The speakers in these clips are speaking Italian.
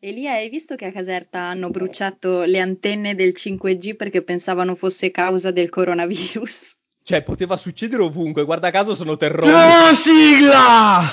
Elia, hai visto che a Caserta hanno bruciato le antenne del 5G perché pensavano fosse causa del coronavirus? Cioè, poteva succedere ovunque, guarda caso sono terrori. No, sigla!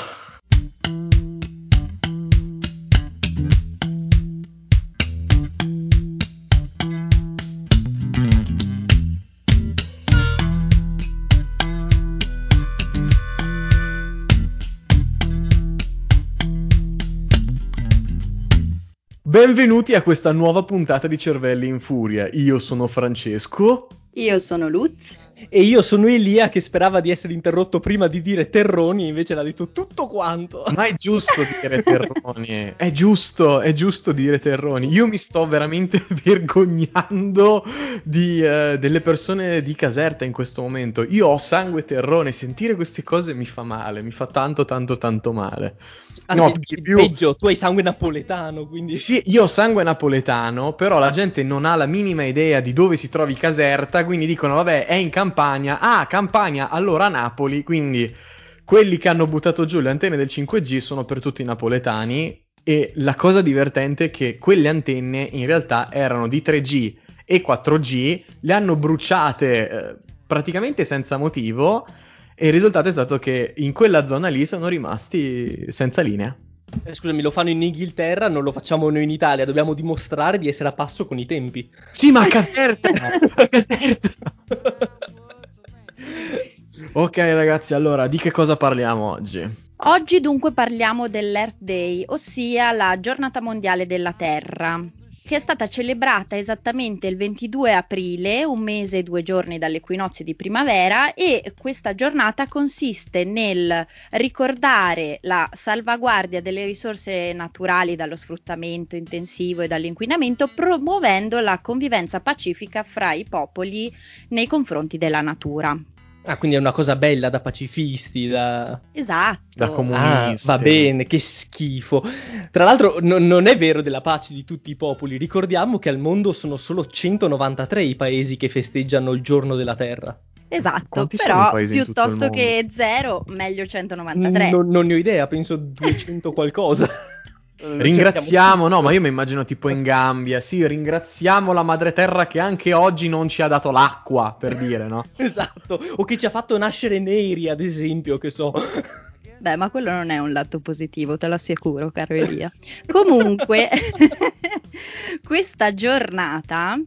Benvenuti a questa nuova puntata di Cervelli in Furia. Io sono Francesco. Io sono Luz. E io sono Elia che sperava di essere interrotto prima di dire terroni e invece l'ha detto tutto quanto. Ma è giusto dire terroni, è giusto, è giusto dire terroni. Io mi sto veramente vergognando di, uh, delle persone di Caserta in questo momento. Io ho sangue terrone, sentire queste cose mi fa male, mi fa tanto tanto tanto male. No, più... peggio, tu hai sangue napoletano, quindi... Sì, io ho sangue napoletano, però la gente non ha la minima idea di dove si trovi Caserta, quindi dicono, vabbè, è in Campania. Ah, Campania, allora Napoli, quindi quelli che hanno buttato giù le antenne del 5G sono per tutti napoletani e la cosa divertente è che quelle antenne in realtà erano di 3G e 4G, le hanno bruciate eh, praticamente senza motivo e il risultato è stato che in quella zona lì sono rimasti senza linea. Eh, scusami, lo fanno in Inghilterra, non lo facciamo noi in Italia, dobbiamo dimostrare di essere a passo con i tempi. Sì, ma a Caserta! a Caserta! ok ragazzi, allora di che cosa parliamo oggi? Oggi dunque parliamo dell'Earth Day, ossia la giornata mondiale della Terra che è stata celebrata esattamente il 22 aprile, un mese e due giorni dall'equinozio di primavera e questa giornata consiste nel ricordare la salvaguardia delle risorse naturali dallo sfruttamento intensivo e dall'inquinamento, promuovendo la convivenza pacifica fra i popoli nei confronti della natura. Ah, quindi è una cosa bella da pacifisti, da... Esatto. Da comunisti. Ah, va bene, che schifo. Tra l'altro no, non è vero della pace di tutti i popoli, ricordiamo che al mondo sono solo 193 i paesi che festeggiano il giorno della Terra. Esatto, Quanti però piuttosto che zero, meglio 193. Non, non ne ho idea, penso 200 qualcosa. Ringraziamo, no, ma io mi immagino tipo in Gambia, sì, ringraziamo la madre terra che anche oggi non ci ha dato l'acqua, per dire, no? esatto, o che ci ha fatto nascere neri, ad esempio, che so. Beh, ma quello non è un lato positivo, te lo assicuro, caro Elia. Comunque, questa giornata,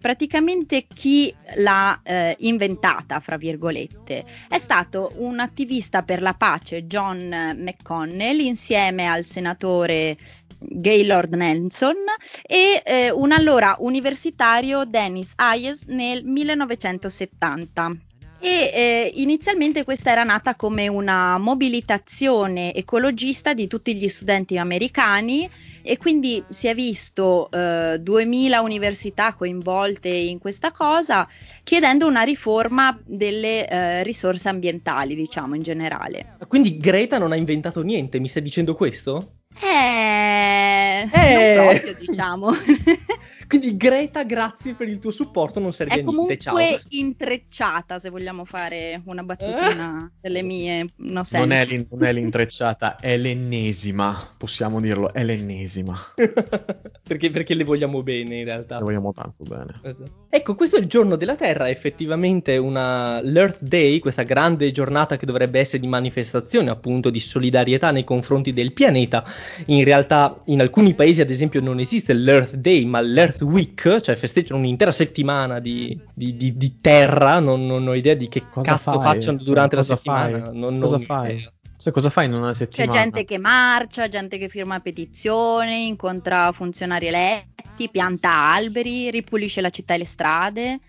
praticamente chi l'ha eh, inventata, fra virgolette, è stato un attivista per la pace, John McConnell, insieme al senatore Gaylord Nelson e eh, un allora universitario Dennis Hayes nel 1970 e eh, inizialmente questa era nata come una mobilitazione ecologista di tutti gli studenti americani e quindi si è visto eh, 2000 università coinvolte in questa cosa chiedendo una riforma delle eh, risorse ambientali, diciamo in generale. Quindi Greta non ha inventato niente, mi stai dicendo questo? Eh, eh. non proprio, diciamo. Quindi Greta, grazie per il tuo supporto, non serve a niente, ciao. È comunque intrecciata, se vogliamo fare una battutina delle mie, no non è, non è l'intrecciata, è l'ennesima, possiamo dirlo, è l'ennesima. perché, perché, le vogliamo bene in realtà. Le vogliamo tanto bene. Esatto. Ecco, questo è il giorno della Terra, effettivamente una l'Earth Day, questa grande giornata che dovrebbe essere di manifestazione, appunto, di solidarietà nei confronti del pianeta. In realtà in alcuni paesi, ad esempio, non esiste l'Earth Day, ma l'Earth Week, cioè festeggiano un'intera settimana di, di, di, di terra, non, non, ho idea di che cosa cazzo fai? facciano cioè, durante la settimana. Non, cosa non, fai? Cioè, cosa fai in una settimana? C'è gente che marcia, gente che firma petizioni, incontra funzionari eletti, pianta alberi, ripulisce la città e le strade.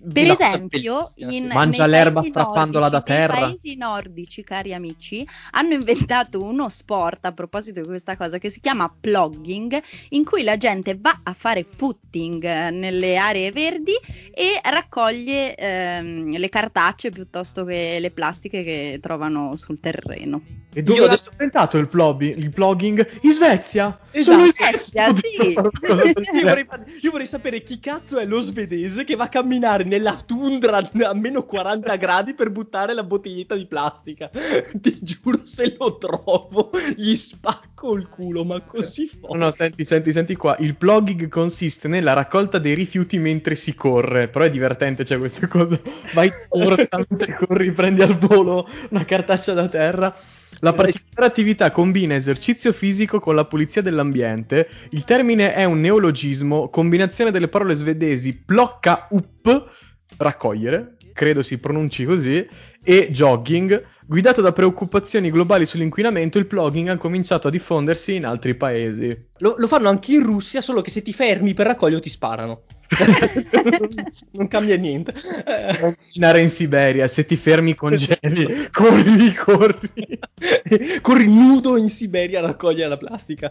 Per esempio, in, mangia l'erba strappandola da terra. I paesi nordici, cari amici, hanno inventato uno sport a proposito di questa cosa che si chiama plogging, in cui la gente va a fare footing eh, nelle aree verdi e raccoglie ehm, le cartacce piuttosto che le plastiche che trovano sul terreno. E dove Io è adesso- diventato il, plobi- il blogging? In Svezia! Esatto. Solo in Svezia, sì. Io vorrei, io vorrei sapere chi cazzo è lo svedese che va a camminare nella tundra a meno 40 gradi per buttare la bottiglietta di plastica. Ti giuro, se lo trovo, gli spacco il culo, ma così No, forte. no, senti, senti, senti qua. Il blogging consiste nella raccolta dei rifiuti mentre si corre. Però è divertente, c'è questa cosa. Vai corsa mentre corri, prendi al volo una cartaccia da terra. La particolare attività combina esercizio fisico con la pulizia dell'ambiente. Il termine è un neologismo, combinazione delle parole svedesi plocka up, raccogliere, credo si pronunci così, e jogging. Guidato da preoccupazioni globali sull'inquinamento, il blogging ha cominciato a diffondersi in altri paesi. Lo, lo fanno anche in Russia, solo che se ti fermi per raccoglierlo ti sparano. non cambia niente. Immaginare in Siberia, se ti fermi congeli, corri, corri. Corri nudo in Siberia a raccogliere la plastica.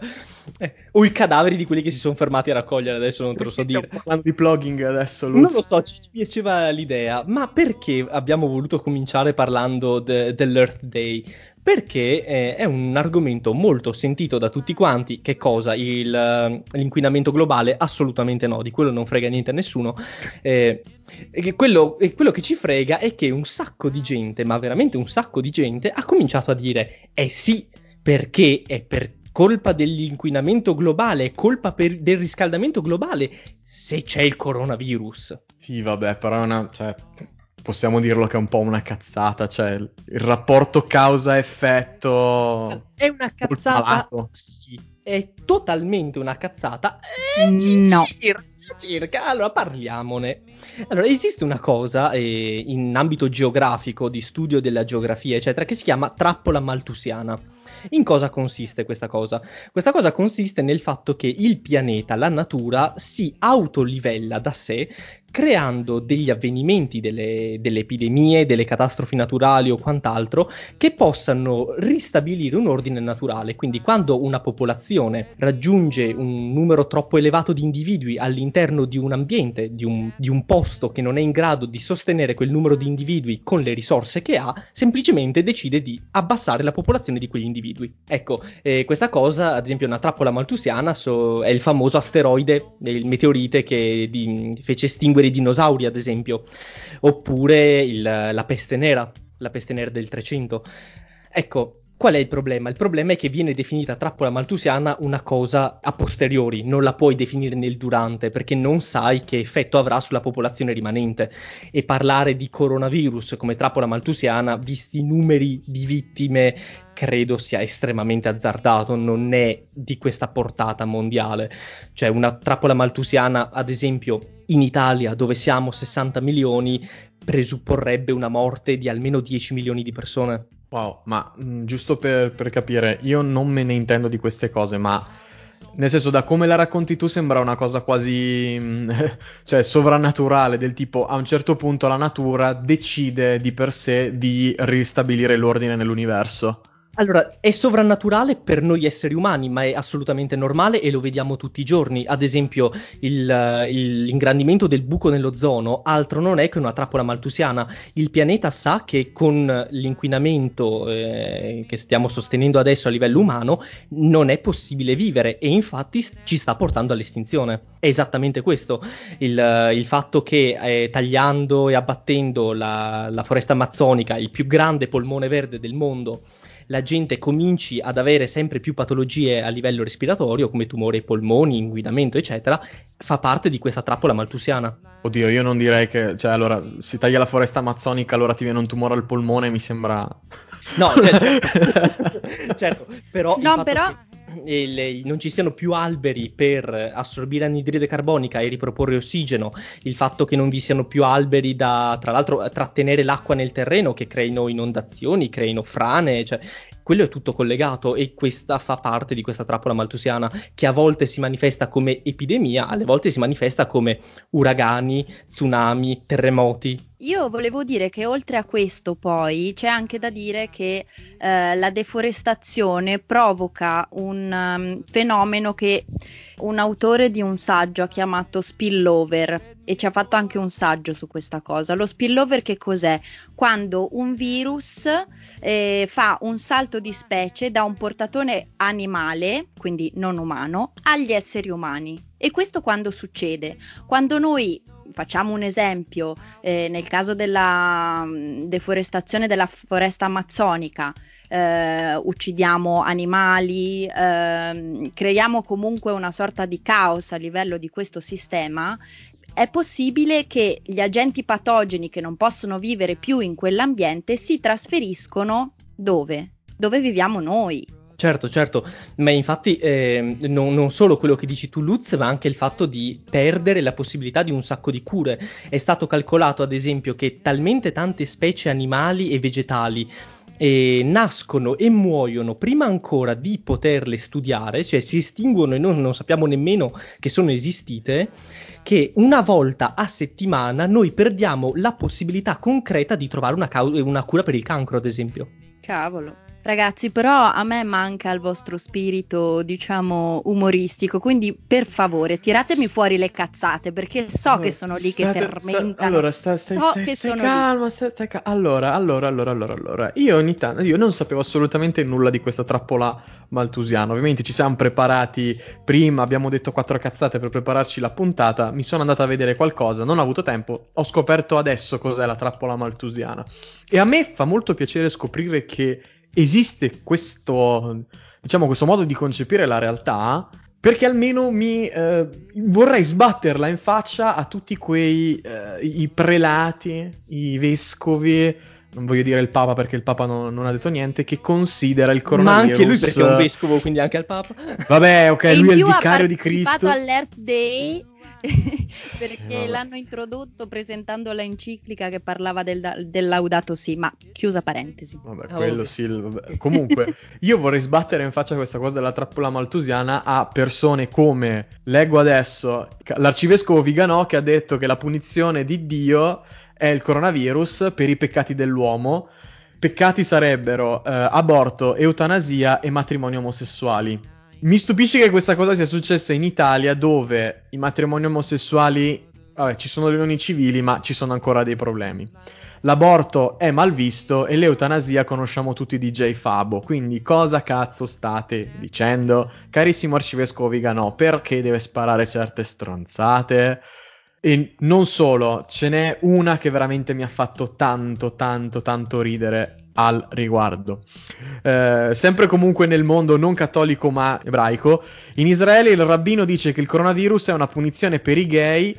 Eh, o i cadaveri di quelli che si sono fermati a raccogliere, adesso non te lo so Stiamo dire. parlando di blogging adesso, Luz. Non lo so, ci ci piaceva l'idea, ma perché abbiamo voluto cominciare parlando de- dell'Earth Day? Perché eh, è un argomento molto sentito da tutti quanti. Che cosa? Il, eh, l'inquinamento globale? Assolutamente no, di quello non frega niente a nessuno. Eh, quello, quello che ci frega è che un sacco di gente, ma veramente un sacco di gente, ha cominciato a dire: eh sì, perché è per colpa dell'inquinamento globale, è colpa per- del riscaldamento globale, se c'è il coronavirus. Sì, vabbè, però è una... Cioè, possiamo dirlo che è un po' una cazzata, cioè il rapporto causa-effetto... È una cazzata. Sì, è totalmente una cazzata. Eh, No. Circa, circa. Allora parliamone. Allora, esiste una cosa eh, in ambito geografico, di studio della geografia, eccetera, che si chiama trappola maltusiana. In cosa consiste questa cosa? Questa cosa consiste nel fatto che il pianeta, la natura, si autolivella da sé creando degli avvenimenti, delle, delle epidemie, delle catastrofi naturali o quant'altro che possano ristabilire un ordine naturale. Quindi quando una popolazione raggiunge un numero troppo elevato di individui all'interno di un ambiente, di un, di un posto che non è in grado di sostenere quel numero di individui con le risorse che ha, semplicemente decide di abbassare la popolazione di quegli individui. Ecco, eh, questa cosa, ad esempio, una trappola maltusiana so- è il famoso asteroide, il meteorite che di- fece estinguere i dinosauri, ad esempio, oppure il- la peste nera, la peste nera del 300. Ecco, qual è il problema? Il problema è che viene definita trappola maltusiana una cosa a posteriori, non la puoi definire nel durante perché non sai che effetto avrà sulla popolazione rimanente e parlare di coronavirus come trappola maltusiana, visti i numeri di vittime, credo sia estremamente azzardato, non è di questa portata mondiale. Cioè una trappola maltusiana, ad esempio, in Italia, dove siamo 60 milioni, presupporrebbe una morte di almeno 10 milioni di persone. Wow, ma mh, giusto per, per capire, io non me ne intendo di queste cose, ma nel senso, da come la racconti tu sembra una cosa quasi, mh, cioè, sovrannaturale, del tipo a un certo punto la natura decide di per sé di ristabilire l'ordine nell'universo. Allora, è sovrannaturale per noi esseri umani, ma è assolutamente normale e lo vediamo tutti i giorni. Ad esempio, il, il- l'ingrandimento del buco nell'ozono altro non è che una trappola maltusiana. Il pianeta sa che con l'inquinamento eh, che stiamo sostenendo adesso a livello umano non è possibile vivere e infatti ci sta portando all'estinzione. È esattamente questo. Il, il fatto che eh, tagliando e abbattendo la, la foresta amazzonica, il più grande polmone verde del mondo, la gente cominci ad avere sempre più patologie a livello respiratorio, come tumore ai polmoni, inguinamento, eccetera, fa parte di questa trappola maltusiana. Oddio, io non direi che, cioè, allora, si taglia la foresta amazzonica, allora ti viene un tumore al polmone, mi sembra... No, certo, certo, però, No, però- che, le- non ci siano più alberi per assorbire anidride carbonica e riproporre ossigeno, il fatto che non vi siano più alberi da, tra l'altro, trattenere l'acqua nel terreno, che creino inondazioni, creino frane, cioè, quello è tutto collegato e questa fa parte di questa trappola maltusiana che a volte si manifesta come epidemia, alle volte si manifesta come uragani, tsunami, terremoti. Io volevo dire che oltre a questo poi c'è anche da dire che eh, la deforestazione provoca un um, fenomeno che un autore di un saggio chiamato Spillover e ci ha fatto anche un saggio su questa cosa. Lo spillover che cos'è? Quando un virus eh, fa un salto di specie da un portatore animale, quindi non umano, agli esseri umani. E questo quando succede? Quando noi facciamo un esempio, eh, nel caso della mm, deforestazione della foresta amazzonica, eh, uccidiamo animali, eh, creiamo comunque una sorta di caos a livello di questo sistema, è possibile che gli agenti patogeni che non possono vivere più in quell'ambiente si trasferiscono dove? Dove viviamo noi. Certo, certo, ma infatti eh, non, non, solo quello che dici tu Lutz, ma anche il fatto di perdere la possibilità di un sacco di cure. È stato calcolato ad esempio che talmente tante specie animali e vegetali eh, nascono e muoiono prima ancora di poterle studiare, cioè si estinguono e noi non sappiamo nemmeno che sono esistite, che una volta a settimana noi perdiamo la possibilità concreta di trovare una, cau- una cura per il cancro, ad esempio. Cavolo. Ragazzi, però a me manca il vostro spirito, diciamo, umoristico, quindi per favore tiratemi fuori le cazzate perché so allora, che sono lì state, che fermentano. Sta, allora, sta, stai, so stai, stai calma, stai, stai calma. Allora, allora, allora, allora, allora. Io ogni tanto, io non sapevo assolutamente nulla di questa trappola maltusiana. Ovviamente ci siamo preparati prima, abbiamo detto quattro cazzate per prepararci la puntata. Mi sono andata a vedere qualcosa, non ho avuto tempo. Ho scoperto adesso cos'è la trappola maltusiana. E a me fa molto piacere scoprire che esiste questo, diciamo, questo modo di concepire la realtà perché almeno mi eh, vorrei sbatterla in faccia a tutti quei eh, i prelati, i vescovi, non voglio dire il Papa perché il Papa non, non, ha detto niente, che considera il coronavirus. Ma anche lui perché è un vescovo, quindi anche al Papa. Vabbè, ok, lui è il vicario di Cristo. Ha partecipato all'Earth Day perché eh, l'hanno introdotto presentando la enciclica che parlava del, del Laudato Si, ma chiusa parentesi. Vabbè, quello oh. sì. Vabbè. Comunque, io vorrei sbattere in faccia questa cosa della trappola maltusiana a persone come, leggo adesso, l'arcivescovo Viganò che ha detto che la punizione di Dio è il coronavirus per i peccati dell'uomo. Peccati sarebbero eh, aborto, eutanasia e matrimoni omosessuali. Mi stupisce che questa cosa sia successa in Italia dove i matrimoni omosessuali, vabbè, ci sono le unioni civili, ma ci sono ancora dei problemi. L'aborto è mal visto e l'eutanasia conosciamo tutti DJ Fabo. Quindi cosa cazzo state dicendo? Carissimo arcivescovo Vigano, perché deve sparare certe stronzate? E non solo, ce n'è una che veramente mi ha fatto tanto, tanto, tanto ridere al riguardo. Eh, sempre comunque nel mondo non cattolico ma ebraico, in Israele il rabbino dice che il coronavirus è una punizione per i gay.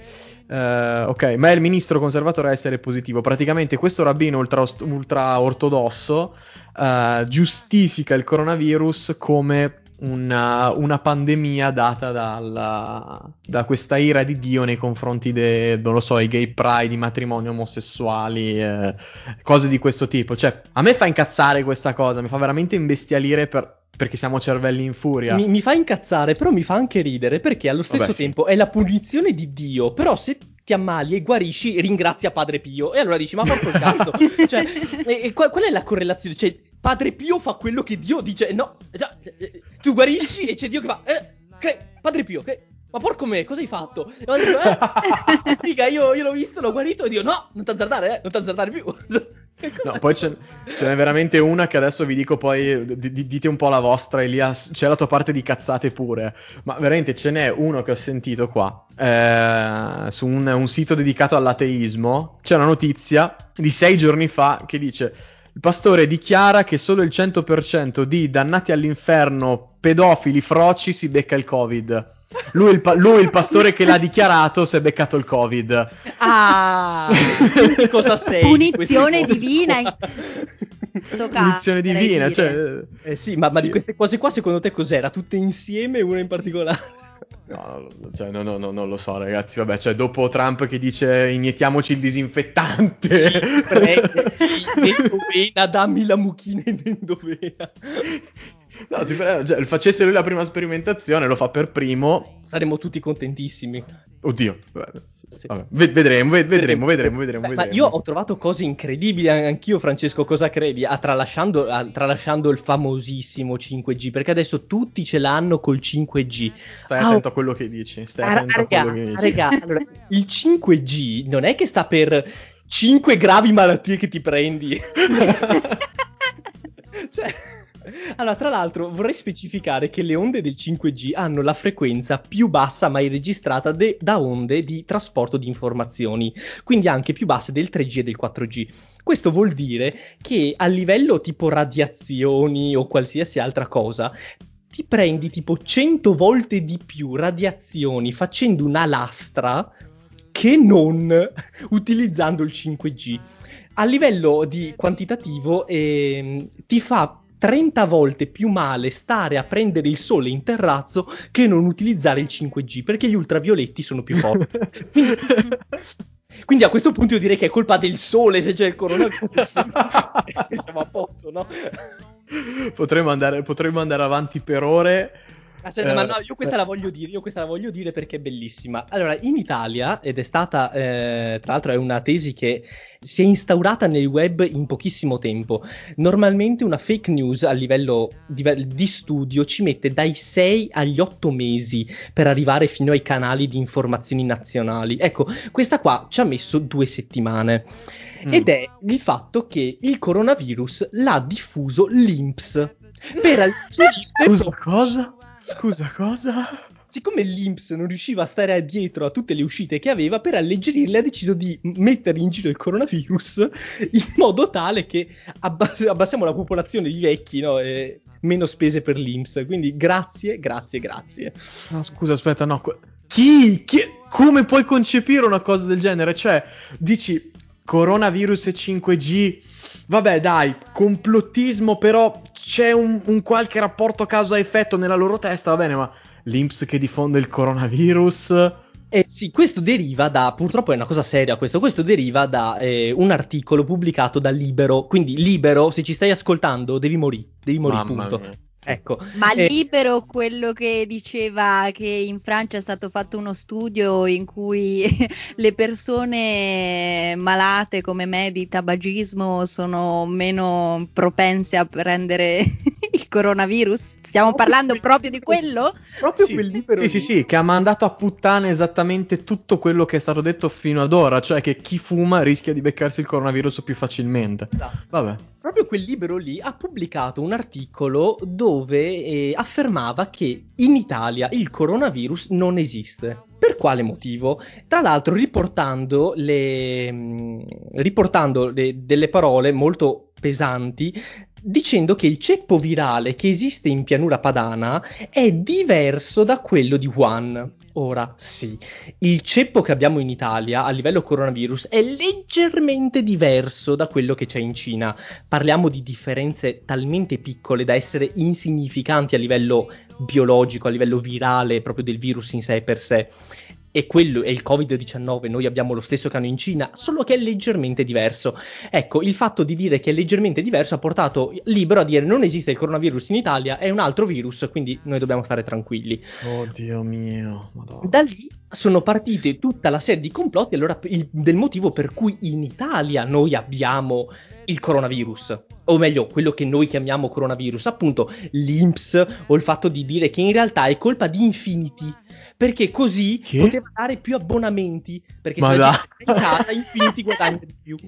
Uh, ok, ma è il ministro conservatore a essere positivo. Praticamente questo rabbino ultra, ultra ortodosso uh, giustifica il coronavirus come una, una pandemia data dalla, da questa ira di Dio nei confronti dei, non lo so, i gay pride, i matrimoni omosessuali, eh, cose di questo tipo. Cioè, a me fa incazzare questa cosa, mi fa veramente imbestialire per, perché siamo cervelli in furia. Mi, mi, fa incazzare, però mi fa anche ridere, perché allo stesso Vabbè, tempo sì. è la punizione di Dio, però se ti ammali e guarisci, ringrazia Padre Pio. E allora dici, ma porco cazzo. cioè, e, e qual, qual, è la correlazione? Cioè, Padre Pio fa quello che Dio dice. No, già, eh, tu guarisci e c'è Dio che fa. Eh, che, Padre Pio, che. Ma porco me, cosa hai fatto? E ho detto, eh, figa, io, io, l'ho visto, l'ho guarito e Dio, no, non t'azzardare, eh, non t'azzardare più. no, poi ce, ce, n'è veramente una che adesso vi dico poi, d- d- dite un po' la vostra, Elias, c'è la tua parte di cazzate pure, ma veramente ce n'è uno che ho sentito qua, eh, su un, un sito dedicato all'ateismo, c'è una notizia di sei giorni fa che dice il pastore dichiara che solo il 100% di dannati all'inferno pedofili froci si becca il covid. Lui il, pa- lui, il pastore che l'ha dichiarato, si è beccato il covid. Ah, cosa sei? Punizione divina. Punizione divina, cioè... Eh sì, ma, ma sì. di queste cose qua secondo te cos'era? Tutte insieme, una in particolare? No, cioè, no, no, no, non lo so, ragazzi. Vabbè, cioè, dopo Trump che dice iniettiamoci il disinfettante. Sì, prego, sì, endovena, dammi la mucchina in endovena. No, si, cioè, facesse lui la prima sperimentazione, lo fa per primo. Saremmo tutti contentissimi. Oddio. Sì. Vabbè, vedremo, vedremo, vedremo, vedremo, Beh, Ma io ho trovato cose incredibili anch'io, Francesco, cosa credi? Ah, tralasciando, ah, tralasciando, il famosissimo 5G, perché adesso tutti ce l'hanno col 5G. Stai attento ah, a quello che dici, stai ah, attento raga, a quello che dici. Raga, allora, il 5G non è che sta per 5 gravi malattie che ti prendi. cioè... Allora, tra l'altro, vorrei specificare che le onde del 5G hanno la frequenza più bassa mai registrata de- da onde di trasporto di informazioni, quindi anche più basse del 3G e del 4G. Questo vuol dire che a livello tipo radiazioni o qualsiasi altra cosa, ti prendi tipo 100 volte di più radiazioni facendo una lastra che non utilizzando il 5G. A livello di quantitativo eh, ti fa 30 volte più male stare a prendere il sole in terrazzo che non utilizzare il 5G perché gli ultravioletti sono più forti. Quindi a questo punto io direi che è colpa del sole se c'è il coronavirus. Siamo a posto, no? Potremmo andare, potremmo andare avanti per ore Aspetta, eh, ma no, io questa la voglio dire, io questa la voglio dire perché è bellissima. Allora, in Italia, ed è stata, eh, tra l'altro è una tesi che si è instaurata nel web in pochissimo tempo. Normalmente una fake news a livello di, di studio ci mette dai 6 agli 8 mesi per arrivare fino ai canali di informazioni nazionali. Ecco, questa qua ci ha messo due settimane. Mm. Ed è il fatto che il coronavirus l'ha diffuso l'INPS per alleggerire... cosa? Scusa, cosa? Siccome l'Inps non riusciva a stare dietro a tutte le uscite che aveva, per alleggerirle ha deciso di mettere in giro il coronavirus in modo tale che abbass- abbassiamo la popolazione di vecchi no? e meno spese per l'Inps. Quindi grazie, grazie, grazie. No, scusa, aspetta, no. Chi? Chi? Come puoi concepire una cosa del genere? Cioè, dici coronavirus e 5G vabbè dai, complottismo, però c'è un, un qualche rapporto causa-effetto nella loro testa, va bene, ma l'Inps che diffonde il coronavirus... Eh sì, questo deriva da, purtroppo è una cosa seria questo, questo deriva da eh, un articolo pubblicato da Libero, quindi Libero, se ci stai ascoltando, devi morire, devi morire, punto. Mia. Ecco. Ma eh, libero quello che diceva che in Francia è stato fatto uno studio in cui le persone malate come me di tabagismo sono meno propense a prendere il coronavirus? Stiamo parlando proprio di quello? Proprio sì, quel libero. Sì, sì, sì, che ha mandato a puttane esattamente tutto quello che è stato detto fino ad ora, cioè che chi fuma rischia di beccarsi il coronavirus più facilmente. No. Vabbè. Proprio quel libro lì ha pubblicato un articolo dove eh, affermava che in Italia il coronavirus non esiste. Per quale motivo? Tra l'altro riportando, le, mm, riportando le, delle parole molto pesanti dicendo che il ceppo virale che esiste in pianura padana è diverso da quello di Wuhan. Ora sì, il ceppo che abbiamo in Italia a livello coronavirus è leggermente diverso da quello che c'è in Cina. Parliamo di differenze talmente piccole da essere insignificanti a livello biologico, a livello virale proprio del virus in sé per sé e quello è il Covid-19, noi abbiamo lo stesso che hanno in Cina, solo che è leggermente diverso. Ecco, il fatto di dire che è leggermente diverso ha portato Libero a dire non esiste il coronavirus in Italia, è un altro virus, quindi noi dobbiamo stare tranquilli. Oddio mio, Madonna. Da lì sono partite tutta la serie di complotti allora, il, del motivo per cui in Italia noi abbiamo il coronavirus, o meglio, quello che noi chiamiamo coronavirus, appunto l'INPS o il fatto di dire che in realtà è colpa di Infinity perché così che? poteva dare più abbonamenti, perché Ma se la in casa Infinity guadagna di più.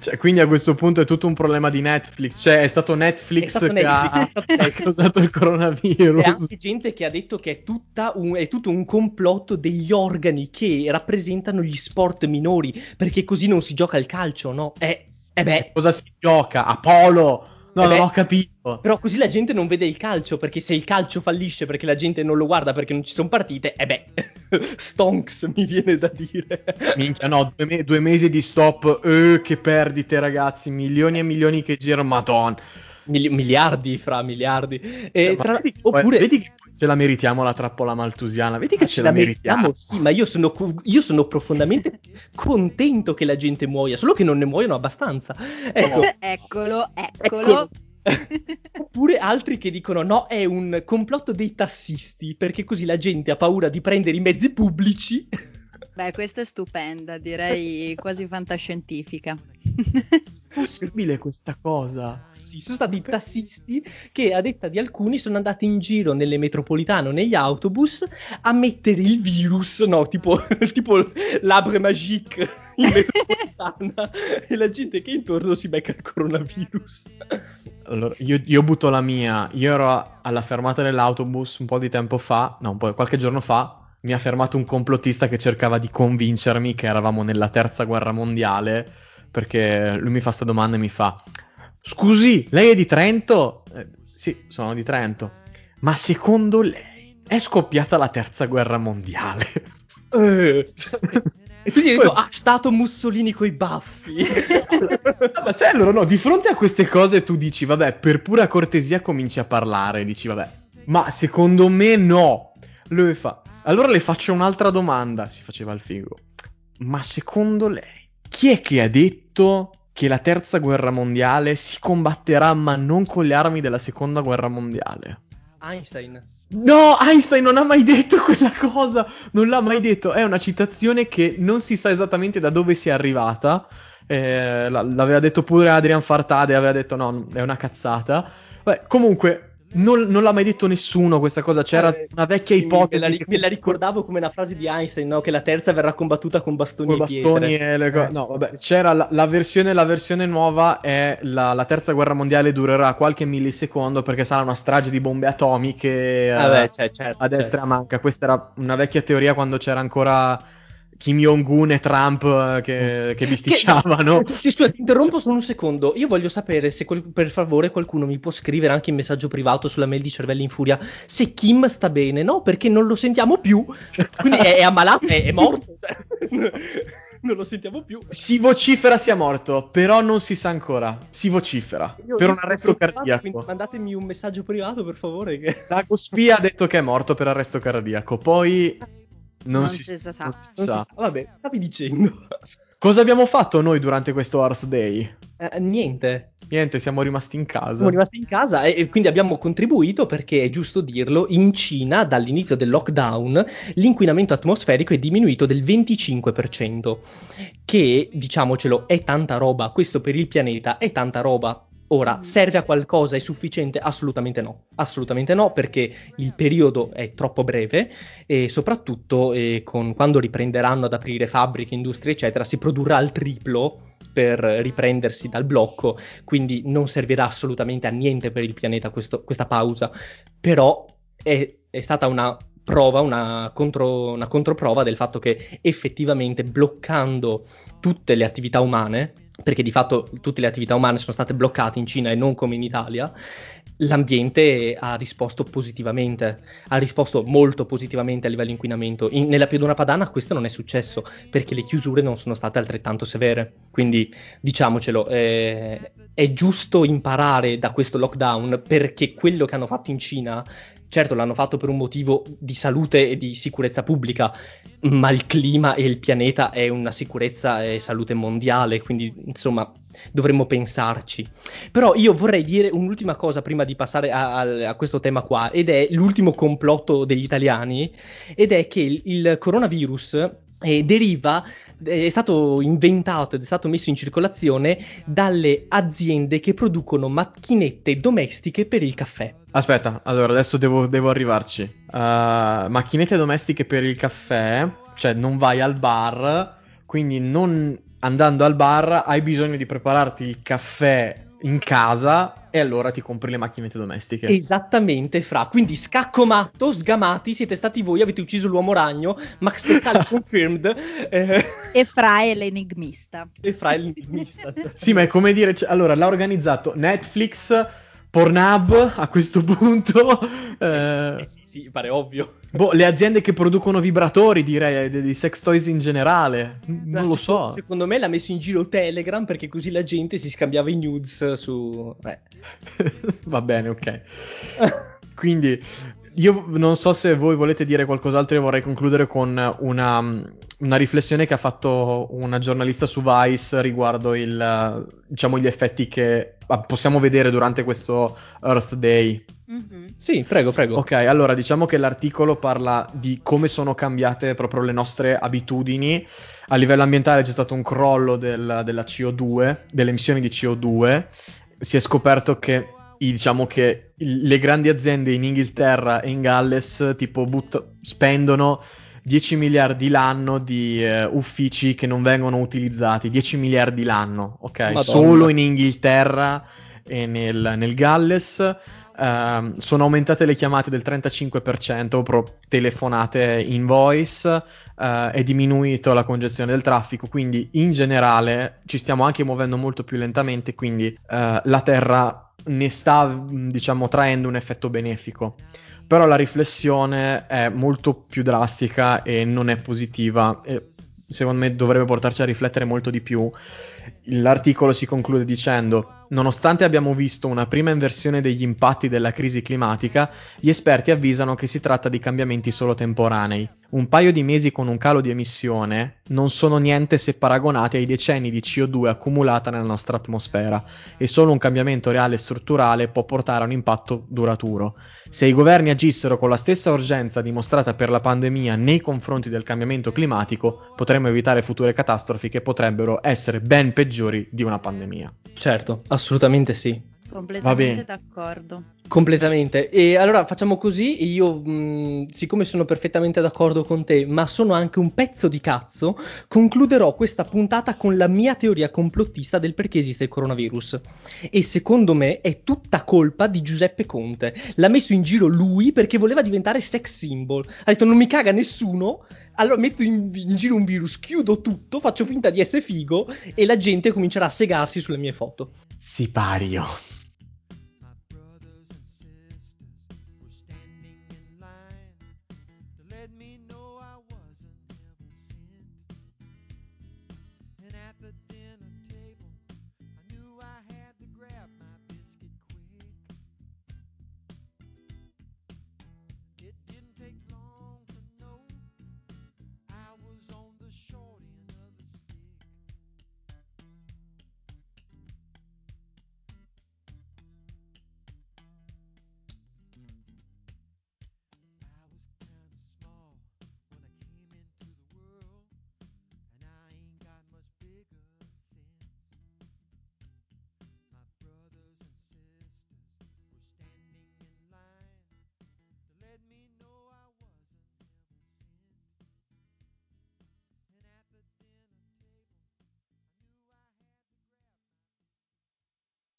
Cioè, quindi a questo punto è tutto un problema di Netflix, cioè è stato Netflix, è stato che Netflix, ha, ha causato il coronavirus. C'è anche gente che ha detto che è, un, è tutto un complotto degli organi che rappresentano gli sport minori, perché così non si gioca al calcio, no? Eh, eh beh. Cosa si gioca? Apollo! No, non ho capito. Però così la gente non vede il calcio, perché se il calcio fallisce perché la gente non lo guarda perché non ci sono partite, e eh beh, stonks mi viene da dire. Minchia, no, due, me- due mesi di stop, eh, che perdite ragazzi, milioni e milioni che girano, madonna. Mil- miliardi fra miliardi. E cioè, tra... vedi, oppure... Vedi che ce la meritiamo la trappola maltusiana. Vedi che ce, ce la meritiamo. meritiamo. Sì, ma io sono, io sono, profondamente contento che la gente muoia, solo che non ne muoiono abbastanza. Ecco. eccolo, eccolo. eccolo. Oppure altri che dicono no, è un complotto dei tassisti, perché così la gente ha paura di prendere i mezzi pubblici. Beh, questa è stupenda, direi quasi fantascientifica. possibile questa cosa? Sì, sono stati i tassisti che, a detta di alcuni, sono andati in giro nelle metropolitane o negli autobus a mettere il virus, no, tipo, tipo l'arbre magique in metropolitana e la gente che è intorno si becca il coronavirus. Allora, io, io, butto la mia. Io ero alla fermata dell'autobus un po' di tempo fa, no, un po', qualche giorno fa. Mi ha fermato un complottista che cercava di convincermi che eravamo nella terza guerra mondiale. Perché lui mi fa questa domanda e mi fa: Scusi, lei è di Trento? Eh, sì, sono di Trento. Ma secondo lei è scoppiata la terza guerra mondiale? Eh. E tu gli hai detto, ah, stato Mussolini coi baffi. Ma sai, allora no, di fronte a queste cose tu dici, vabbè, per pura cortesia cominci a parlare, dici, vabbè, ma secondo me no. Lui fa, allora le faccio un'altra domanda, si faceva il figo. Ma secondo lei, chi è che ha detto che la terza guerra mondiale si combatterà ma non con le armi della seconda guerra mondiale? Einstein. No, Einstein non ha mai detto quella cosa. Non l'ha mai detto. È una citazione che non si sa esattamente da dove sia arrivata. Eh, l'aveva detto pure Adrian Fartade. Aveva detto no, è una cazzata. Beh, comunque, non, non, l'ha mai detto nessuno questa cosa, c'era eh, una vecchia ipotesi. Me la, me la, ricordavo come una frase di Einstein, no? che la terza verrà combattuta con bastoni, con bastoni e, e co- eh. No, vabbè, c'era la, la, versione, la versione nuova è la, la, terza guerra mondiale durerà qualche millisecondo perché sarà una strage di bombe atomiche ah, beh, cioè, certo, a destra certo. manca. Questa era una vecchia teoria quando c'era ancora Kim Jong-un e Trump eh, che, che bisticciavano. Che, scusa, ti interrompo solo un secondo. Io voglio sapere se quel, per favore qualcuno mi può scrivere anche in messaggio privato sulla mail di Cervelli in Furia se Kim sta bene, no? Perché non lo sentiamo più. Quindi è, è ammalato, è, è morto. Cioè. non lo sentiamo più. Si vocifera sia morto, però non si sa ancora. Si vocifera io, per un arresto cardiaco. Mandatemi un messaggio privato, per favore. Che... Dago Spia ha detto che è morto per arresto cardiaco. Poi non, non si, si, sa. Non si sa. Vabbè, stavi dicendo. Cosa abbiamo fatto noi durante questo Earth Day? Eh, niente. Niente, siamo rimasti in casa. Siamo rimasti in casa e, e, quindi abbiamo contribuito perché è giusto dirlo, in Cina dall'inizio del lockdown l'inquinamento atmosferico è diminuito del 25%, che diciamocelo è tanta roba, questo per il pianeta è tanta roba. Ora, mm. serve a qualcosa? È sufficiente? Assolutamente no. Assolutamente no, perché il periodo è troppo breve e soprattutto eh, con, quando riprenderanno ad aprire fabbriche, industrie, eccetera, si produrrà il triplo per riprendersi dal blocco, quindi non servirà assolutamente a niente per il pianeta questo, questa pausa. Però è, è stata una prova, una, contro, una controprova del fatto che effettivamente bloccando tutte le attività umane, perché di fatto tutte le attività umane sono state bloccate in Cina e non come in Italia, l'ambiente ha risposto positivamente, ha risposto molto positivamente a livello inquinamento. In, nella pianura padana questo non è successo perché le chiusure non sono state altrettanto severe. Quindi diciamocelo, eh, è giusto imparare da questo lockdown perché quello che hanno fatto in Cina certo l'hanno fatto per un motivo di salute e di sicurezza pubblica, ma il clima e il pianeta è una sicurezza e salute mondiale, quindi insomma dovremmo pensarci. Però io vorrei dire un'ultima cosa prima di passare a, a, a questo tema qua, ed è l'ultimo complotto degli italiani, ed è che il, il coronavirus eh, deriva, è stato inventato ed è stato messo in circolazione dalle aziende che producono macchinette domestiche per il caffè. Aspetta, allora adesso devo, devo arrivarci. Uh, macchinette domestiche per il caffè, cioè non vai al bar, quindi non andando al bar hai bisogno di prepararti il caffè in casa e allora ti compri le macchinette domestiche. Esattamente, Fra. Quindi scacco matto, sgamati, siete stati voi, avete ucciso l'uomo ragno, Max Pezzali confirmed. Eh. E Fra è l'enigmista. E Fra è l'enigmista. Cioè. Sì, ma è come dire, cioè, allora l'ha organizzato Netflix Pornhub a questo punto. Eh, eh, sì, sì, pare ovvio. Boh, le aziende che producono vibratori, direi, di sex toys in generale. Non lo so. Secondo me l'ha messo in giro Telegram perché così la gente si scambiava i nudes su. Va bene, ok. Quindi io non so se voi volete dire qualcos'altro, io vorrei concludere con una, una riflessione che ha fatto una giornalista su Vice riguardo il, diciamo, gli effetti che possiamo vedere durante questo Earth Day. Mm-hmm. Sì, prego, prego. Ok, allora diciamo che l'articolo parla di come sono cambiate proprio le nostre abitudini. A livello ambientale c'è stato un crollo del, della CO2, delle emissioni di CO2. Si è scoperto che diciamo che le grandi aziende in Inghilterra e in Galles tipo but- spendono 10 miliardi l'anno di uh, uffici che non vengono utilizzati, 10 miliardi l'anno, ok? Madonna. Solo in Inghilterra e nel, nel Galles. Uh, sono aumentate le chiamate del 35%, pro telefonate in voice, uh, è diminuito la congestione del traffico, quindi in generale ci stiamo anche muovendo molto più lentamente, quindi uh, la Terra ne sta, diciamo, traendo un effetto benefico. Però la riflessione è molto più drastica e non è positiva. E secondo me dovrebbe portarci a riflettere molto di più. L'articolo si conclude dicendo Nonostante abbiamo visto una prima inversione degli impatti della crisi climatica, gli esperti avvisano che si tratta di cambiamenti solo temporanei. Un paio di mesi con un calo di emissione non sono niente se paragonati ai decenni di CO2 accumulata nella nostra atmosfera e solo un cambiamento reale e strutturale può portare a un impatto duraturo. Se i governi agissero con la stessa urgenza dimostrata per la pandemia nei confronti del cambiamento climatico, potremmo evitare future catastrofi che potrebbero essere ben peggiori di una pandemia. Certo, assolutamente sì. Completamente d'accordo. Completamente. E allora facciamo così, io mh, siccome sono perfettamente d'accordo con te, ma sono anche un pezzo di cazzo, concluderò questa puntata con la mia teoria complottista del perché esiste il coronavirus. E secondo me è tutta colpa di Giuseppe Conte. L'ha messo in giro lui perché voleva diventare sex symbol. Ha detto non mi caga nessuno, allora metto in, in, giro un virus, chiudo tutto, faccio finta di essere figo e la gente comincerà a segarsi sulle mie foto. Sipario.